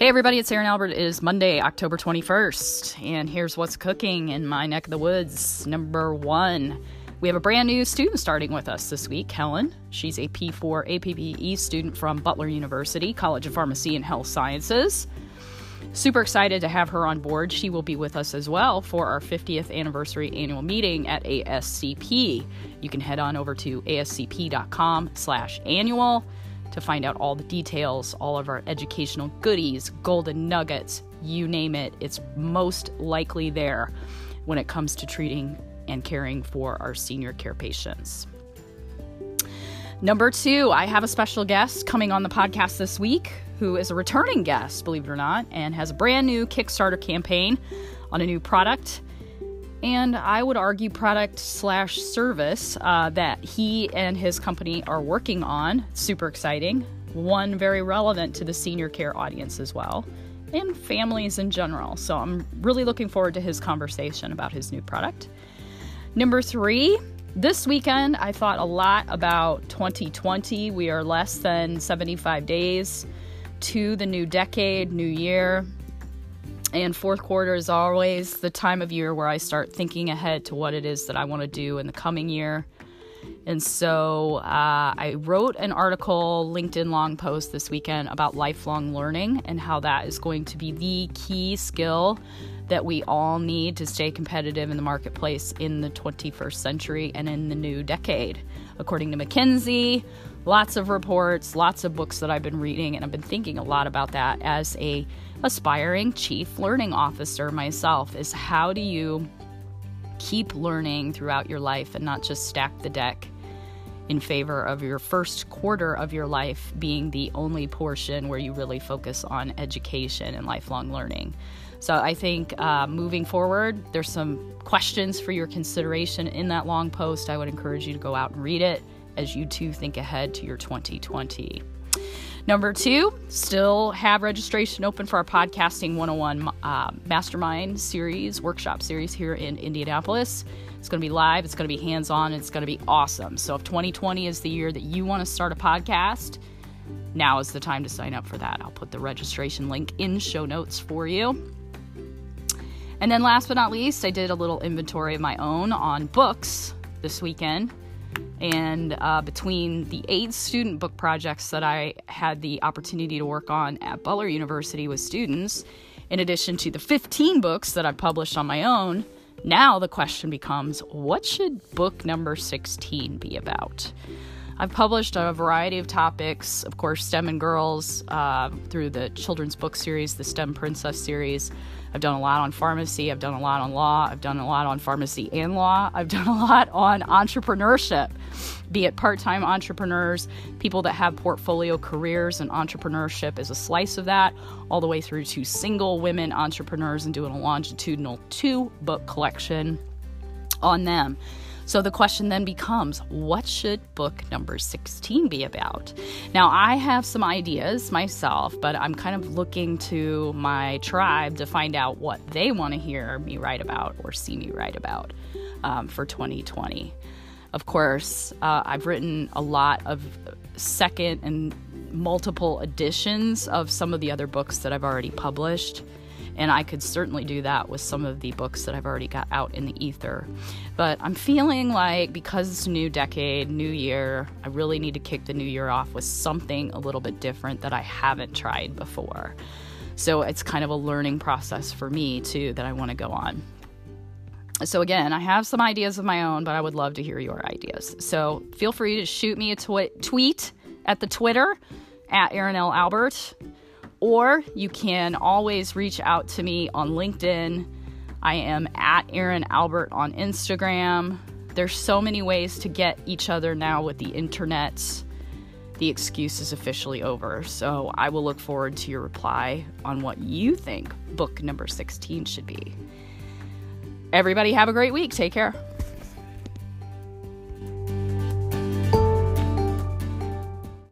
Hey everybody, it's Erin Albert. It is Monday, October 21st, and here's what's cooking in my neck of the woods. Number one, we have a brand new student starting with us this week, Helen. She's a P4 APPE student from Butler University, College of Pharmacy and Health Sciences. Super excited to have her on board. She will be with us as well for our 50th anniversary annual meeting at ASCP. You can head on over to ascp.com slash annual to find out all the details, all of our educational goodies, golden nuggets, you name it. It's most likely there when it comes to treating and caring for our senior care patients. Number two, I have a special guest coming on the podcast this week who is a returning guest, believe it or not, and has a brand new Kickstarter campaign on a new product and I would argue product slash service uh, that he and his company are working on. Super exciting. One very relevant to the senior care audience as well, and families in general. So I'm really looking forward to his conversation about his new product. Number three, this weekend I thought a lot about 2020. We are less than 75 days to the new decade, new year. And fourth quarter is always the time of year where I start thinking ahead to what it is that I want to do in the coming year. And so uh, I wrote an article, LinkedIn long post this weekend about lifelong learning and how that is going to be the key skill that we all need to stay competitive in the marketplace in the 21st century and in the new decade. According to McKinsey, lots of reports, lots of books that I've been reading, and I've been thinking a lot about that as a aspiring chief learning officer myself is how do you keep learning throughout your life and not just stack the deck in favor of your first quarter of your life being the only portion where you really focus on education and lifelong learning. So I think uh, moving forward, there's some questions for your consideration in that long post. I would encourage you to go out and read it as you two think ahead to your 2020. Number two, still have registration open for our Podcasting 101 uh, Mastermind series, workshop series here in Indianapolis. It's going to be live, it's going to be hands on, it's going to be awesome. So, if 2020 is the year that you want to start a podcast, now is the time to sign up for that. I'll put the registration link in show notes for you. And then, last but not least, I did a little inventory of my own on books this weekend. And uh, between the eight student book projects that I had the opportunity to work on at Butler University with students, in addition to the 15 books that I've published on my own, now the question becomes what should book number 16 be about? I've published a variety of topics, of course, STEM and girls uh, through the children's book series, the STEM Princess series. I've done a lot on pharmacy. I've done a lot on law. I've done a lot on pharmacy and law. I've done a lot on entrepreneurship, be it part time entrepreneurs, people that have portfolio careers, and entrepreneurship is a slice of that, all the way through to single women entrepreneurs and doing a longitudinal two book collection on them. So the question then becomes what should book number 16 be about? Now, I have some ideas myself, but I'm kind of looking to my tribe to find out what they want to hear me write about or see me write about um, for 2020. Of course, uh, I've written a lot of second and multiple editions of some of the other books that I've already published. And I could certainly do that with some of the books that I've already got out in the ether. But I'm feeling like because it's a new decade, new year, I really need to kick the new year off with something a little bit different that I haven't tried before. So it's kind of a learning process for me too that I want to go on. So, again, I have some ideas of my own, but I would love to hear your ideas. So, feel free to shoot me a tw- tweet at the Twitter at Erin L. Albert or you can always reach out to me on LinkedIn. I am at Erin Albert on Instagram. There's so many ways to get each other now with the internet. The excuse is officially over. So I will look forward to your reply on what you think book number 16 should be. Everybody, have a great week. Take care.